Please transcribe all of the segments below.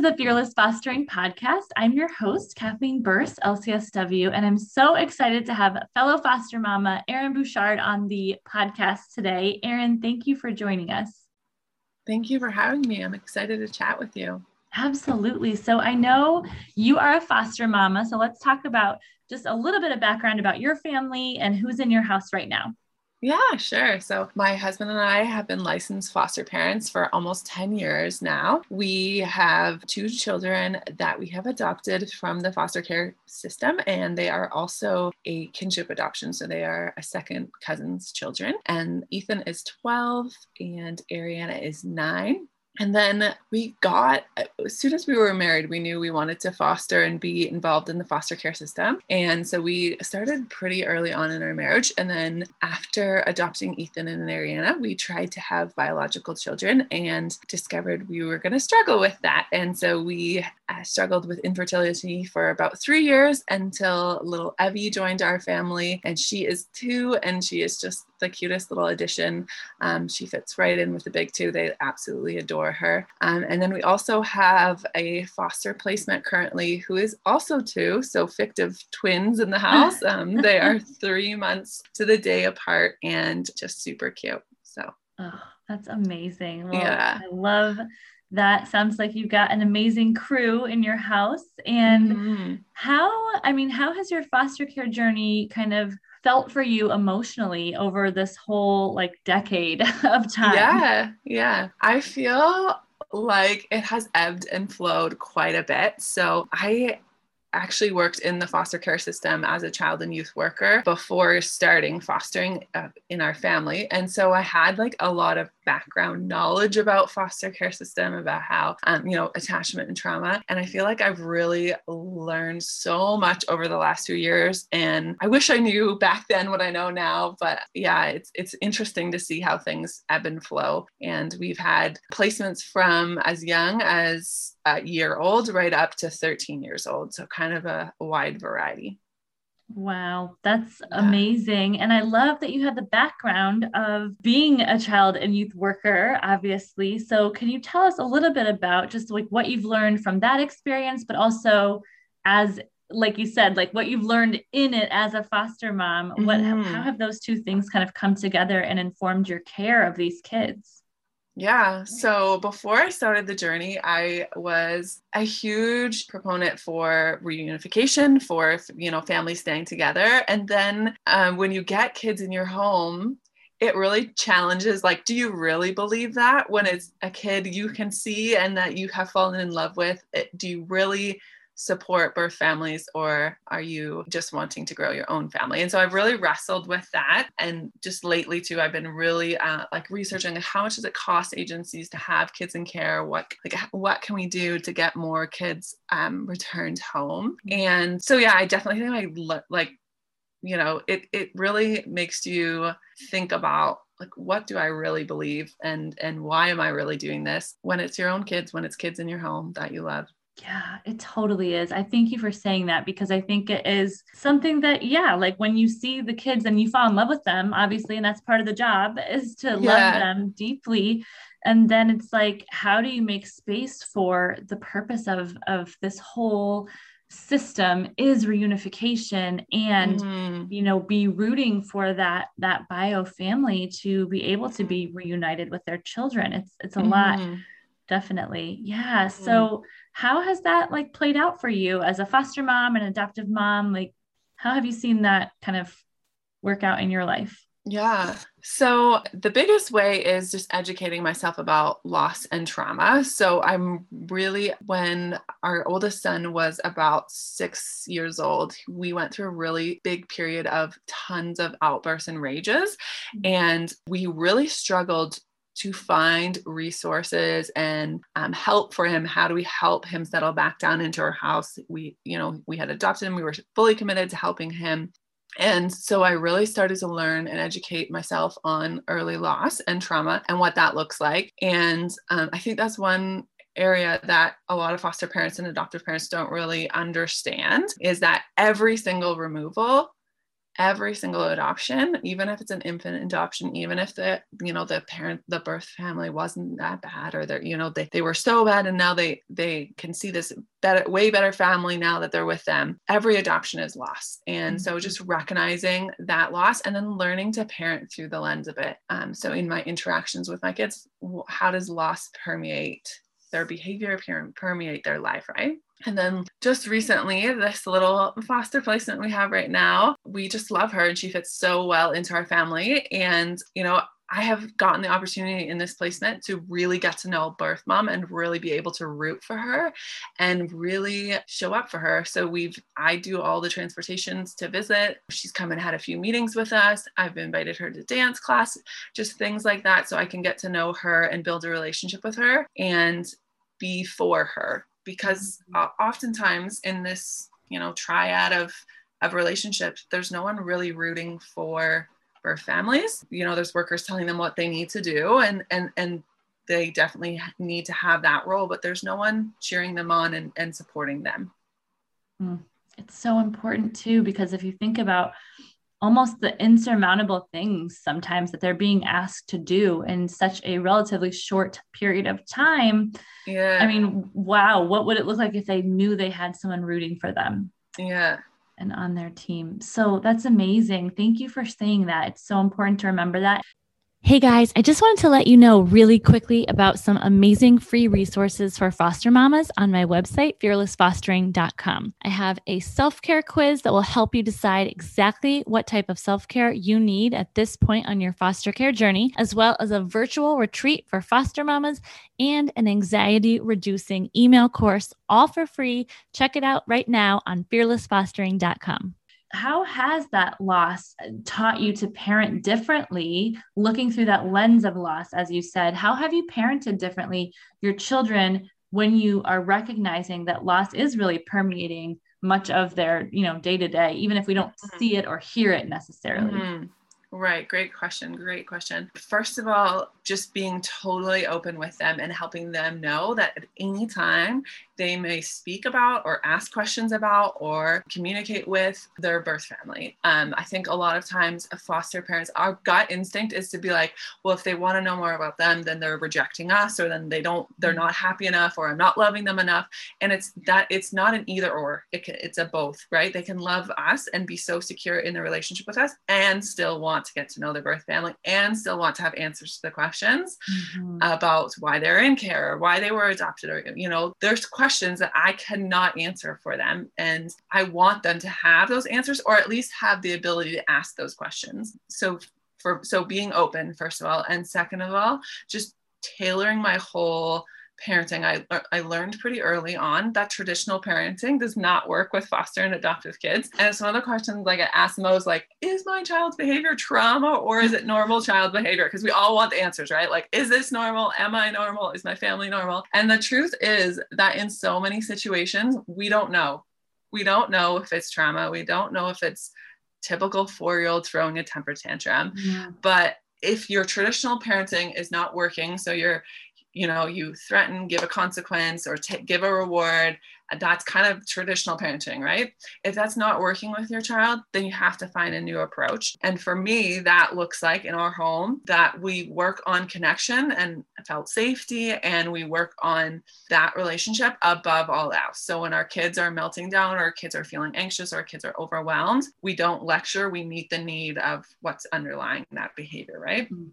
To the Fearless Fostering Podcast. I'm your host, Kathleen Burst, LCSW, and I'm so excited to have fellow foster mama Erin Bouchard on the podcast today. Erin, thank you for joining us. Thank you for having me. I'm excited to chat with you. Absolutely. So I know you are a foster mama. So let's talk about just a little bit of background about your family and who's in your house right now. Yeah, sure. So, my husband and I have been licensed foster parents for almost 10 years now. We have two children that we have adopted from the foster care system, and they are also a kinship adoption. So, they are a second cousin's children. And Ethan is 12 and Ariana is nine. And then we got, as soon as we were married, we knew we wanted to foster and be involved in the foster care system. And so we started pretty early on in our marriage. And then after adopting Ethan and Ariana, we tried to have biological children and discovered we were going to struggle with that. And so we uh, struggled with infertility for about three years until little Evie joined our family. And she is two, and she is just the cutest little addition. Um, she fits right in with the big two. They absolutely adore her. Um, and then we also have a foster placement currently who is also two, so fictive twins in the house. Um, they are three months to the day apart and just super cute. So, oh, that's amazing. Well, yeah. I love that sounds like you've got an amazing crew in your house and mm-hmm. how i mean how has your foster care journey kind of felt for you emotionally over this whole like decade of time. Yeah, yeah. I feel like it has ebbed and flowed quite a bit. So I actually worked in the foster care system as a child and youth worker before starting fostering uh, in our family. And so i had like a lot of background knowledge about foster care system about how um, you know attachment and trauma. And i feel like i've really learned so much over the last few years. And i wish i knew back then what i know now but yeah it's it's interesting to see how things ebb and flow. And we've had placements from as young as a year old right up to 13 years old so kind of a wide variety Wow, that's yeah. amazing. And I love that you have the background of being a child and youth worker, obviously. So, can you tell us a little bit about just like what you've learned from that experience, but also as like you said, like what you've learned in it as a foster mom? What mm-hmm. how have those two things kind of come together and informed your care of these kids? Yeah. So before I started the journey, I was a huge proponent for reunification, for you know families staying together, and then um, when you get kids in your home, it really challenges like do you really believe that when it's a kid you can see and that you have fallen in love with it, do you really support birth families or are you just wanting to grow your own family? And so i've really wrestled with that. And just lately too i've been really uh, like researching how much does it cost agencies to have kids in care? What like what can we do to get more kids um, returned home? Mm-hmm. and so yeah i definitely think i like you know it it really makes you think about like what do i really believe? And and why am i really doing this when it's your own kids when it's kids in your home that you love yeah, it totally is. I thank you for saying that because I think it is something that, yeah, like when you see the kids and you fall in love with them, obviously, and that's part of the job is to yeah. love them deeply. And then it's like, how do you make space for the purpose of of this whole system is reunification and mm-hmm. you know be rooting for that that bio family to be able to be reunited with their children it's it's a mm-hmm. lot definitely yeah mm-hmm. so how has that like played out for you as a foster mom and adoptive mom like how have you seen that kind of work out in your life yeah. So the biggest way is just educating myself about loss and trauma. So I'm really, when our oldest son was about six years old, we went through a really big period of tons of outbursts and rages. Mm-hmm. And we really struggled to find resources and um, help for him. How do we help him settle back down into our house? We, you know, we had adopted him. We were fully committed to helping him. And so I really started to learn and educate myself on early loss and trauma and what that looks like. And um, I think that's one area that a lot of foster parents and adoptive parents don't really understand is that every single removal every single adoption even if it's an infant adoption even if the you know the parent the birth family wasn't that bad or they're you know they, they were so bad and now they they can see this better way better family now that they're with them every adoption is loss. And mm-hmm. so just recognizing that loss and then learning to parent through the lens of it. Um, so in my interactions with my kids how does loss permeate their behavior permeate their life right and then just recently, this little foster placement we have right now, we just love her and she fits so well into our family. And, you know, I have gotten the opportunity in this placement to really get to know birth mom and really be able to root for her and really show up for her. So we've I do all the transportations to visit. She's come and had a few meetings with us. I've invited her to dance class, just things like that so I can get to know her and build a relationship with her and be for her because uh, oftentimes in this you know triad of of relationships there's no one really rooting for for families. You know there's workers telling them what they need to do and and and they definitely need to have that role but there's no one cheering them on and, and supporting them. Mm. it's so important too because if you think about almost the insurmountable things sometimes that they're being asked to do in such a relatively short period of time. Yeah. I mean, wow, what would it look like if they knew they had someone rooting for them? Yeah. And on their team. So that's amazing. Thank you for saying that. It's so important to remember that. Hey guys, I just wanted to let you know really quickly about some amazing free resources for foster mamas on my website, fearlessfostering.com. I have a self care quiz that will help you decide exactly what type of self care you need at this point on your foster care journey, as well as a virtual retreat for foster mamas and an anxiety reducing email course, all for free. Check it out right now on fearlessfostering.com how has that loss taught you to parent differently looking through that lens of loss as you said how have you parented differently your children when you are recognizing that loss is really permeating much of their you know day to day even if we don't mm-hmm. see it or hear it necessarily mm-hmm. Right. Great question. Great question. First of all, just being totally open with them and helping them know that at any time they may speak about or ask questions about or communicate with their birth family. Um, I think a lot of times foster parents, our gut instinct is to be like, well, if they want to know more about them, then they're rejecting us or then they don't, they're not happy enough or I'm not loving them enough. And it's that it's not an either or, it can, it's a both, right? They can love us and be so secure in the relationship with us and still want to get to know their birth family and still want to have answers to the questions mm-hmm. about why they're in care or why they were adopted or, you know, there's questions questions that I cannot answer for them. And I want them to have those answers or at least have the ability to ask those questions. So for so being open, first of all, and second of all, just tailoring my whole parenting, I, I learned pretty early on that traditional parenting does not work with foster and adoptive kids. And of the questions like I asked most like, is my child's behavior trauma or is it normal child behavior? Because we all want the answers, right? Like, is this normal? Am I normal? Is my family normal? And the truth is that in so many situations, we don't know. We don't know if it's trauma. We don't know if it's typical four year old throwing a temper tantrum. Yeah. But if your traditional parenting is not working, so you're you know you threaten give a consequence or t- give a reward that's kind of traditional parenting right? If that's not working with your child then you have to find a new approach. And for me that looks like in our home that we work on connection and felt safety and we work on that relationship above all else. So when our kids are melting down or kids are feeling anxious or kids are overwhelmed we don't lecture we meet the need of what's underlying that behavior right? Mm-hmm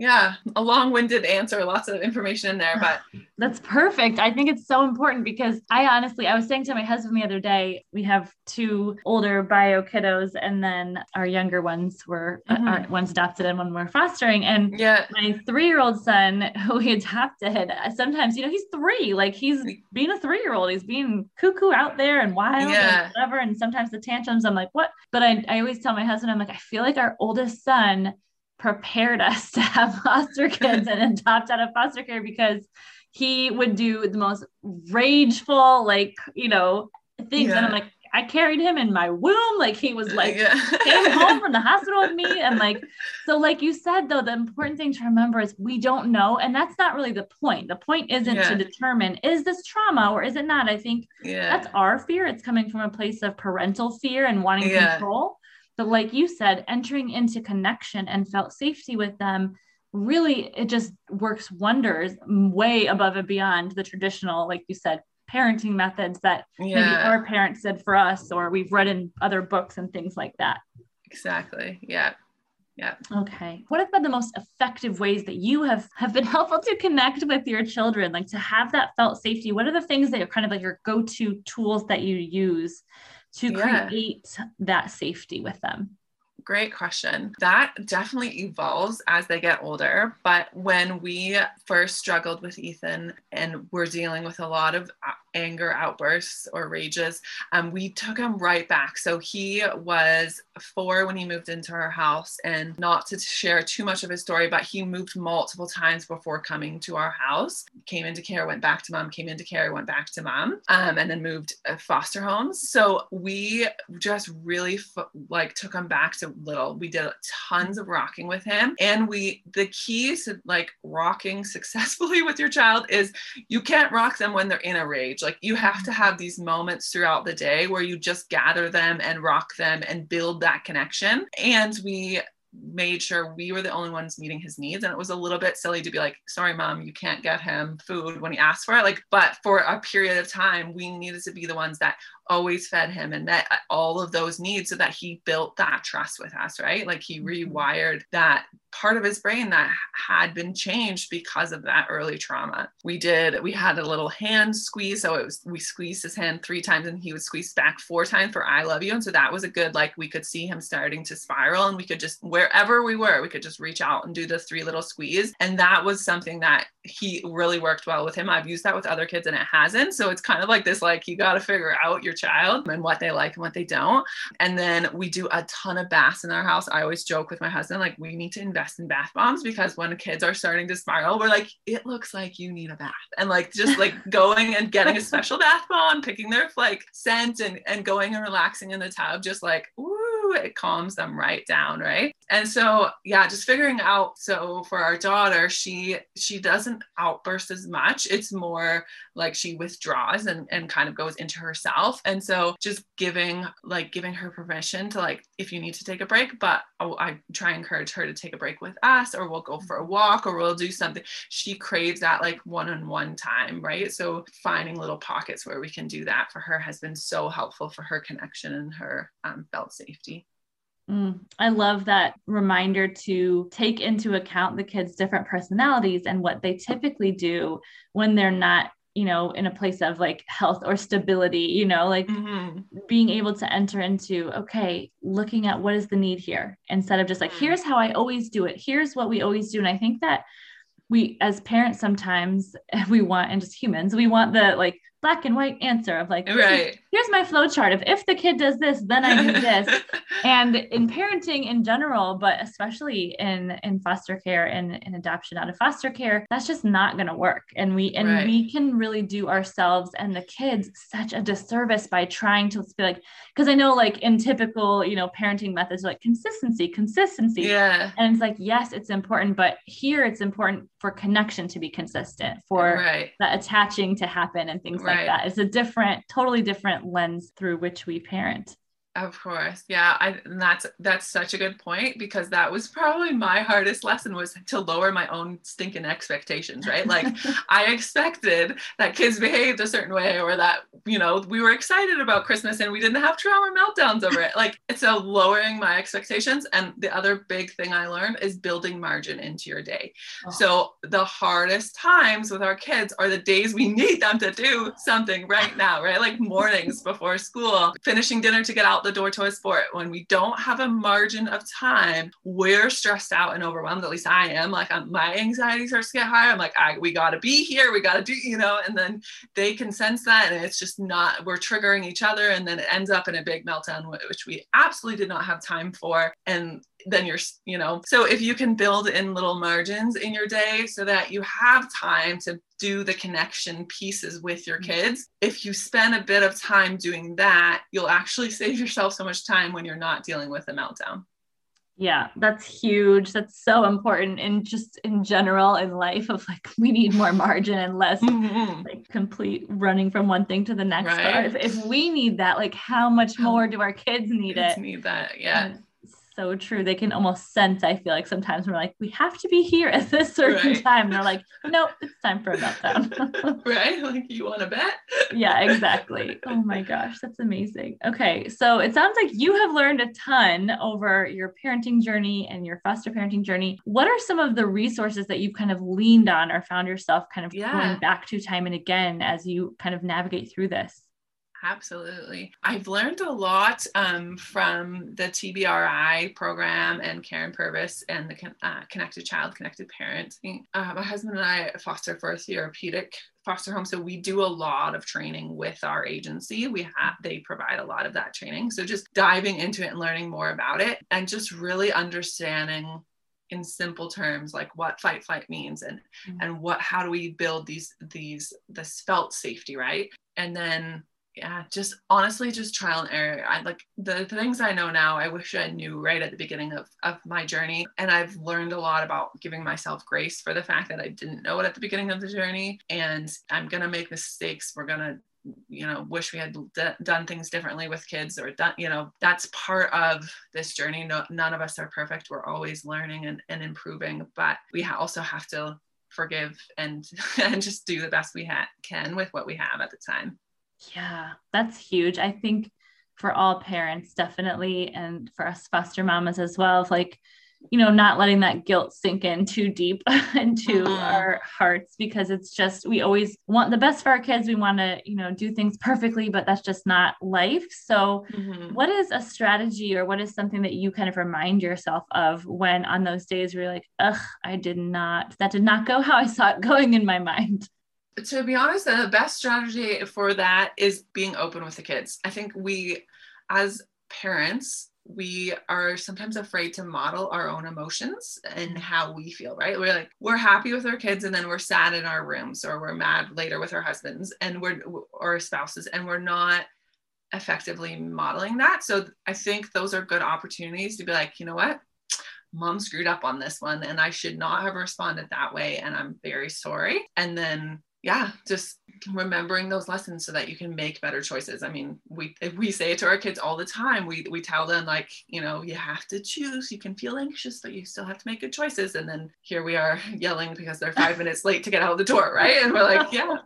yeah a long-winded answer lots of information in there but that's perfect. I think it's so important because i honestly i was saying to my husband the other day we have two older bio kiddos and then our younger ones were uh, mm-hmm. uh, one's adopted and one we're fostering. And yeah. my three-year-old son who we adopted sometimes you know he's three like he's being a three-year-old. He's being cuckoo out there and wild yeah. and whatever and sometimes the tantrums i'm like what? But I, I always tell my husband i'm like i feel like our oldest son prepared us to have foster kids and adopt out of foster care because he would do the most rageful, like, you know, things. Yeah. And I'm like, I carried him in my womb. Like he was like yeah. came home from the hospital with me. And like, so like you said, though, the important thing to remember is we don't know. And that's not really the point. The point isn't yeah. to determine is this trauma or is it not? I think yeah. that's our fear. It's coming from a place of parental fear and wanting control. But like you said, entering into connection and felt safety with them really it just works wonders way above and beyond the traditional like you said parenting methods that yeah. maybe our parents did for us or we've read in other books and things like that. Exactly. Yeah. Yeah. Okay. What have been the most effective ways that you have have been helpful to connect with your children, like to have that felt safety? What are the things that are kind of like your go-to tools that you use to yeah. create that safety with them? Great question. That definitely evolves as they get older. But when we first struggled with Ethan and we're dealing with a lot of anger outbursts or rages, um, we took him right back. So he was four when he moved into our house, and not to share too much of his story, but he moved multiple times before coming to our house. Came into care, went back to mom, came into care, went back to mom, um, and then moved uh, foster homes. So we just really f- like took him back to little. We did tons of rocking with him, and we the keys to like rocking successfully with your child is you can't rock them when they're in a rage like you have to have these moments throughout the day where you just gather them and rock them and build that connection. And we made sure we were the only ones meeting his needs and it was a little bit silly to be like sorry mom you can't get him food when he asked for it like but for a period of time we needed to be the ones that always fed him and met all of those needs so that he built that trust with us, right? Like he mm-hmm. rewired that part of his brain that had been changed because of that early trauma. We did, we had a little hand squeeze. So it was, we squeezed his hand three times and he would squeeze back four times for I love you. And so that was a good, like, we could see him starting to spiral and we could just, wherever we were, we could just reach out and do the three little squeeze. And that was something that he really worked well with him. I've used that with other kids and it hasn't. So it's kind of like this, like, you got to figure out your child and what they like and what they don't. And then we do a ton of baths in our house. I always joke with my husband, like, we need to invest in bath bombs because when kids are starting to spiral, we're like, it looks like you need a bath. And like, just like going and getting a special bath bomb, picking their like scent and, and going and relaxing in the tub, just like, ooh, it calms them right down, right? And so, yeah, just figuring out. So for our daughter, she she doesn't outburst as much. It's more like she withdraws and and kind of goes into herself. And so just giving like giving her permission to like if you need to take a break, but I, I try and encourage her to take a break with us, or we'll go for a walk, or we'll do something. She craves that like one-on-one time, right? So finding little pockets where we can do that for her has been so helpful for her connection and her um, felt safety. Mm, I love that reminder to take into account the kids' different personalities and what they typically do when they're not, you know, in a place of like health or stability, you know, like mm-hmm. being able to enter into, okay, looking at what is the need here instead of just like, mm-hmm. here's how I always do it. Here's what we always do. And I think that we, as parents, sometimes we want, and just humans, we want the like black and white answer of like, right. here's my flow chart of if the kid does this, then I do this. and in parenting in general, but especially in in foster care and in adoption out of foster care, that's just not going to work. And we and right. we can really do ourselves and the kids such a disservice by trying to be like, because I know like in typical you know parenting methods like consistency, consistency. Yeah. And it's like yes, it's important, but here it's important for connection to be consistent, for right. that attaching to happen and things right. like that. It's a different, totally different lens through which we parent. Of course. Yeah. I, that's, that's such a good point because that was probably my hardest lesson was to lower my own stinking expectations, right? Like I expected that kids behaved a certain way or that, you know, we were excited about Christmas and we didn't have trauma meltdowns over it. Like it's a lowering my expectations. And the other big thing I learned is building margin into your day. Oh. So the hardest times with our kids are the days we need them to do something right now, right? Like mornings before school, finishing dinner to get out out the door to a sport when we don't have a margin of time we're stressed out and overwhelmed. At least i am. Like I'm, my anxiety starts to get higher i'm like I, we got to be here. We got to do you know and then they can sense that and it's just not we're triggering each other and then it ends up in a big meltdown which we absolutely did not have time for. And then you're, you know, so if you can build in little margins in your day so that you have time to do the connection pieces with your mm-hmm. kids, if you spend a bit of time doing that, you'll actually save yourself so much time when you're not dealing with a meltdown. Yeah, that's huge. That's so important. And just in general in life of like we need more margin and less mm-hmm. like complete running from one thing to the next. Right. If, if we need that, like how much more do our kids need kids it? Need that. Yeah. And so true. They can almost sense, I feel like sometimes we're like, we have to be here at this certain right. time. And they're like, nope, it's time for a meltdown. right? Like, you want to bet? yeah, exactly. Oh my gosh, that's amazing. Okay. So it sounds like you have learned a ton over your parenting journey and your foster parenting journey. What are some of the resources that you've kind of leaned on or found yourself kind of yeah. going back to time and again as you kind of navigate through this? Absolutely. I've learned a lot um, from the TBRI program and Karyn Purvis and the uh, Connected Child, Connected Parenting. Uh, my husband and I foster for a therapeutic foster home. So we do a lot of training with our agency. We have, they provide a lot of that training. So just diving into it and learning more about it and just really understanding in simple terms like what fight flight means and mm-hmm. and what how do we build these these this felt safety right and then yeah, just honestly, just trial and error. I like the, things I know now, I wish I knew right at the beginning of, of my journey. And I've learned a lot about giving myself grace for the fact that I didn't know it at the beginning of the journey. And I'm going to make mistakes. We're going to you know wish we had d- done things differently with kids or done you know that's part of this journey no, none of us are perfect we're always learning and, and improving but we ha- also have to forgive and and just do the best we ha- can with what we have at the time yeah, that's huge. I think for all parents, definitely, and for us foster mamas as well, like, you know, not letting that guilt sink in too deep into mm-hmm. our hearts because it's just, we always want the best for our kids. We want to, you know, do things perfectly, but that's just not life. So, mm-hmm. what is a strategy or what is something that you kind of remind yourself of when on those days where you're like, ugh, I did not, that did not go how I saw it going in my mind? To be honest, the best strategy for that is being open with the kids. I think we, as parents, we are sometimes afraid to model our own emotions and how we feel, right? We're like, we're happy with our kids and then we're sad in our rooms or we're mad later with our husbands and we're, or spouses, and we're not effectively modeling that. So I think those are good opportunities to be like, you know what? Mom screwed up on this one and I should not have responded that way. And I'm very sorry. And then yeah, just remembering those lessons so that you can make better choices. I mean, we we say it to our kids all the time. We we tell them like, you know, you have to choose. You can feel anxious, but you still have to make good choices. And then here we are yelling because they're five minutes late to get out of the door, right? And we're like, yeah,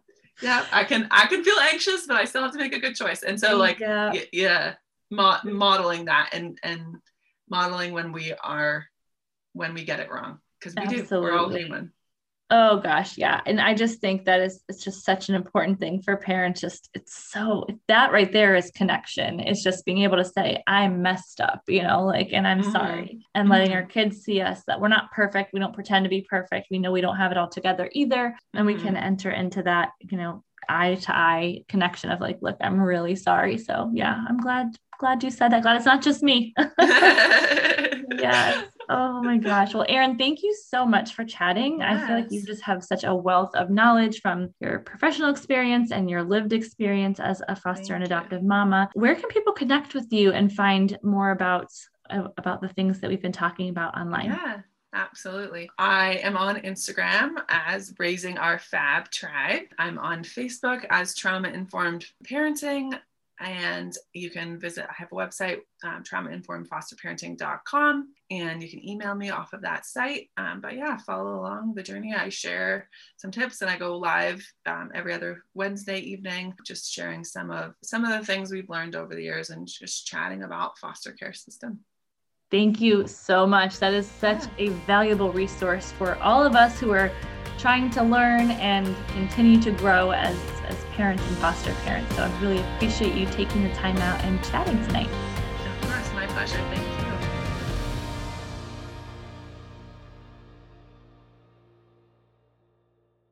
yeah, I can I can feel anxious, but I still have to make a good choice. And so like, yeah, yeah mo- modeling that and and modeling when we are when we get it wrong because we Absolutely. do. We're all human. Oh gosh, yeah. And I just think that is it's just such an important thing for parents. Just it's so that right there is connection. It's just being able to say, I'm messed up, you know, like, and I'm mm-hmm. sorry. And letting mm-hmm. our kids see us that we're not perfect. We don't pretend to be perfect. We know we don't have it all together either. And we mm-hmm. can enter into that, you know, eye to eye connection of like, look, I'm really sorry. So yeah, I'm glad glad you said that. Glad it's not just me. yes. Oh my gosh. Well, Erin, thank you so much for chatting. Yes. I feel like you just have such a wealth of knowledge from your professional experience and your lived experience as a foster thank and adoptive you. mama. Where can people connect with you and find more about about the things that we've been talking about online? Yeah. Absolutely. I am on Instagram as Raising Our Fab Tribe. I'm on Facebook as Trauma Informed Parenting and you can visit i have a website um, traumainformedfosterparenting.com and you can email me off of that site. Um, but yeah follow along the journey. I share some tips and i go live um, every other wednesday evening just sharing some of some of the things we've learned over the years and just chatting about foster care system thank you so much that is such a valuable resource for all of us who are trying to learn and continue to grow as, as parents and foster parents. So I really appreciate you taking the time out and chatting tonight. Of course, my pleasure. Thank you.